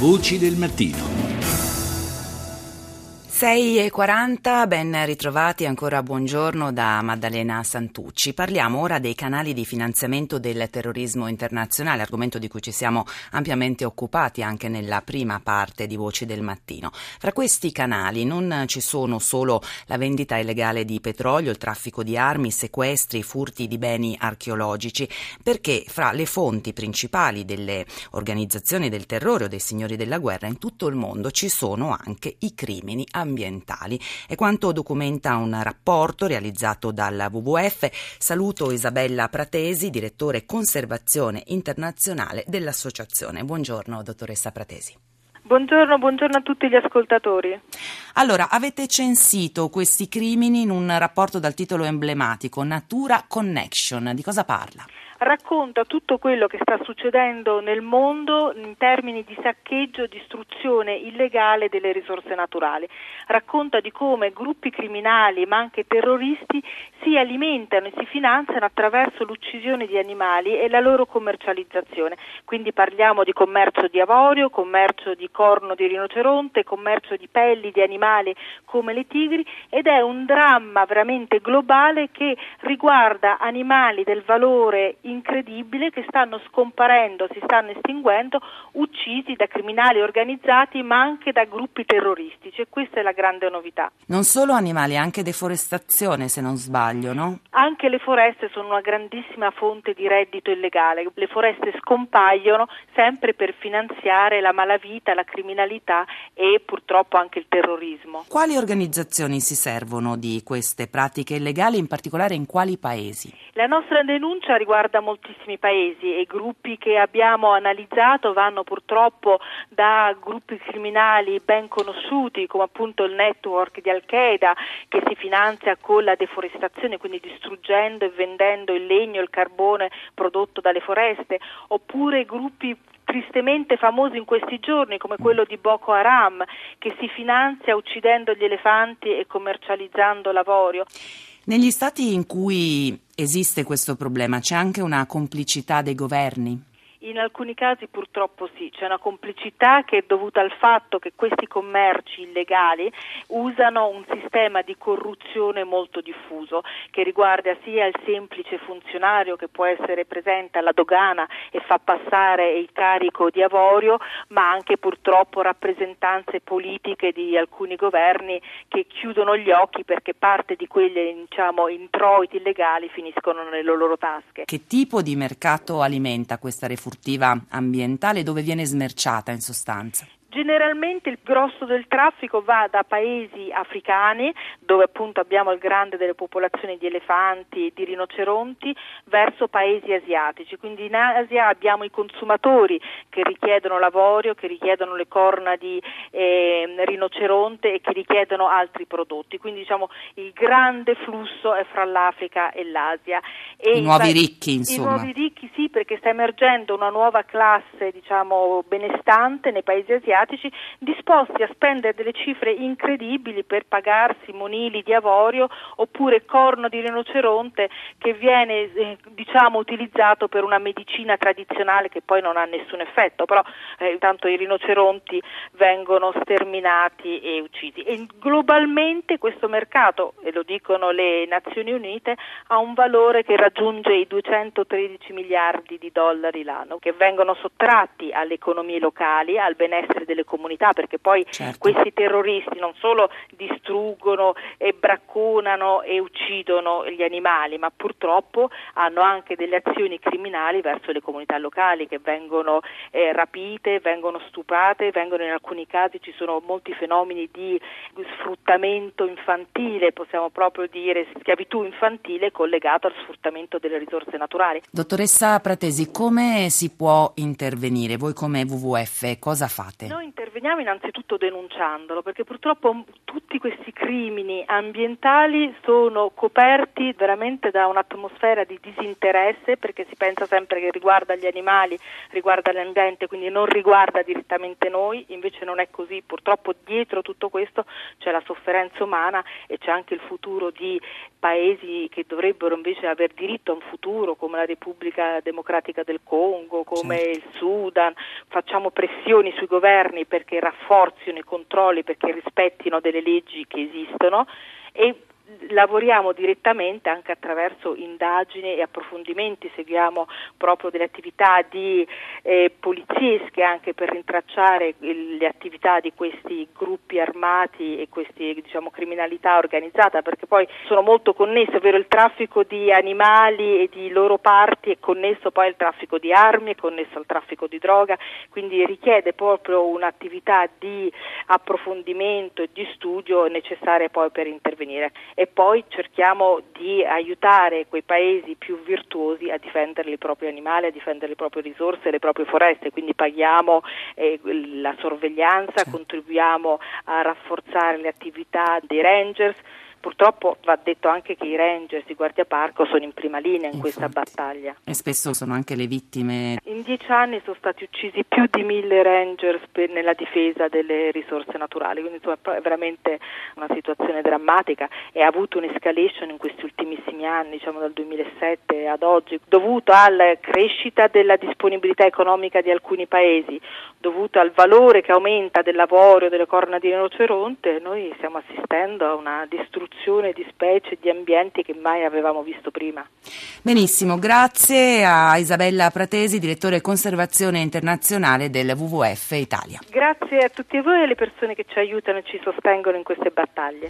Voci del mattino. 6.40, ben ritrovati, ancora buongiorno da Maddalena Santucci. Parliamo ora dei canali di finanziamento del terrorismo internazionale, argomento di cui ci siamo ampiamente occupati anche nella prima parte di Voci del Mattino. Fra questi canali non ci sono solo la vendita illegale di petrolio, il traffico di armi, sequestri, furti di beni archeologici, perché fra le fonti principali delle organizzazioni del terrore o dei signori della guerra in tutto il mondo ci sono anche i crimini ambientali ambientali. È quanto documenta un rapporto realizzato dalla WWF. Saluto Isabella Pratesi, direttore conservazione internazionale dell'associazione. Buongiorno, dottoressa Pratesi. Buongiorno, buongiorno a tutti gli ascoltatori. Allora, avete censito questi crimini in un rapporto dal titolo emblematico Natura Connection. Di cosa parla? Racconta tutto quello che sta succedendo nel mondo in termini di saccheggio e distruzione illegale delle risorse naturali. Racconta di come gruppi criminali ma anche terroristi si alimentano e si finanziano attraverso l'uccisione di animali e la loro commercializzazione. Quindi parliamo di commercio di avorio, commercio di corno di rinoceronte, commercio di pelli di animali come le tigri ed è un dramma veramente globale che riguarda animali del valore incredibile che stanno scomparendo, si stanno estinguendo, uccisi da criminali organizzati ma anche da gruppi terroristici e questa è la grande novità. Non solo animali, anche deforestazione se non sbaglio, no? Anche le foreste sono una grandissima fonte di reddito illegale, le foreste scompaiono sempre per finanziare la malavita, la criminalità e purtroppo anche il terrorismo. Quali organizzazioni si servono di queste pratiche illegali, in particolare in quali paesi? La nostra denuncia riguarda moltissimi paesi e i gruppi che abbiamo analizzato vanno purtroppo da gruppi criminali ben conosciuti come appunto il network di Al-Qaeda che si finanzia con la deforestazione, quindi distruggendo e vendendo il legno e il carbone prodotto dalle foreste, oppure gruppi tristemente famosi in questi giorni come quello di Boko Haram che si finanzia uccidendo gli elefanti e commercializzando l'avorio. Negli stati in cui esiste questo problema c'è anche una complicità dei governi? In alcuni casi purtroppo sì, c'è una complicità che è dovuta al fatto che questi commerci illegali usano un sistema di corruzione molto diffuso che riguarda sia il semplice funzionario che può essere presente alla dogana e fa passare il carico di avorio, ma anche purtroppo rappresentanze politiche di alcuni governi che chiudono gli occhi perché parte di quegli diciamo, introiti illegali finiscono nelle loro tasche. Che tipo di mercato alimenta questa refurmazione? Furtiva ambientale dove viene smerciata in sostanza? Generalmente il grosso del traffico va da paesi africani, dove appunto abbiamo il grande delle popolazioni di elefanti e di rinoceronti, verso paesi asiatici. Quindi in Asia abbiamo i consumatori che richiedono l'avorio, che richiedono le corna di eh, rinoceronte e che richiedono altri prodotti. Quindi diciamo il grande flusso è fra l'Africa e l'Asia. E I nuovi ricchi, insomma. I nuovi ricchi sì, perché sta emergendo una nuova classe, diciamo, benestante nei paesi asiatici asiatici disposti a spendere delle cifre incredibili per pagarsi monili di avorio oppure corno di rinoceronte che viene eh, diciamo utilizzato per una medicina tradizionale che poi non ha nessun effetto, però eh, intanto i rinoceronti vengono sterminati e uccisi. E globalmente questo mercato, e lo dicono le Nazioni Unite, ha un valore che raggiunge i 213 miliardi di dollari l'anno, che vengono sottratti alle economie locali, al benessere delle comunità, perché poi certo. questi terroristi non solo distruggono e bracconano e uccidono gli animali, ma purtroppo hanno anche delle azioni criminali verso le comunità locali che vengono eh, rapite, vengono stuprate, vengono in alcuni casi ci sono molti fenomeni di sfruttamento infantile, possiamo proprio dire schiavitù infantile collegato al sfruttamento delle risorse naturali. Dottoressa Pratesi, come si può intervenire? Voi come WWF cosa fate? Noi interpretación interveniamo innanzitutto denunciandolo perché purtroppo tutti questi crimini ambientali sono coperti veramente da un'atmosfera di disinteresse perché si pensa sempre che riguarda gli animali, riguarda l'ambiente, quindi non riguarda direttamente noi, invece non è così, purtroppo dietro tutto questo c'è la sofferenza umana e c'è anche il futuro di paesi che dovrebbero invece aver diritto a un futuro come la Repubblica Democratica del Congo, come certo. il Sudan, facciamo pressioni sui governi perché rafforzino i controlli, perché rispettino delle leggi che esistono e lavoriamo direttamente anche attraverso indagini e approfondimenti, seguiamo proprio delle attività di eh, poliziesche anche per rintracciare le attività di questi gruppi armati e queste diciamo, criminalità organizzata perché poi sono molto connesse, ovvero il traffico di animali e di loro parti è connesso poi al traffico di armi, è connesso al traffico di droga, quindi richiede proprio un'attività di approfondimento e di studio necessaria poi per intervenire. E poi cerchiamo di aiutare quei paesi più virtuosi a difendere i propri animali, a difendere le proprie risorse, le proprie foreste, quindi paghiamo eh, la sorveglianza, contribuiamo a rafforzare le attività dei rangers, Purtroppo va detto anche che i rangers, i guardiaparco sono in prima linea in Infatti. questa battaglia. E spesso sono anche le vittime. In dieci anni sono stati uccisi più di mille rangers per, nella difesa delle risorse naturali, quindi insomma, è veramente una situazione drammatica e ha avuto un'escalation in questi ultimissimi anni, diciamo dal 2007 ad oggi, dovuto alla crescita della disponibilità economica di alcuni paesi, dovuto al valore che aumenta del lavoro delle corna di rinoceronte, noi stiamo assistendo a una distruzione evoluzione di specie e di ambienti che mai avevamo visto prima. Benissimo, grazie a Isabella Pratesi, direttore conservazione internazionale del WWF Italia. Grazie a tutti voi e alle persone che ci aiutano e ci sostengono in queste battaglie.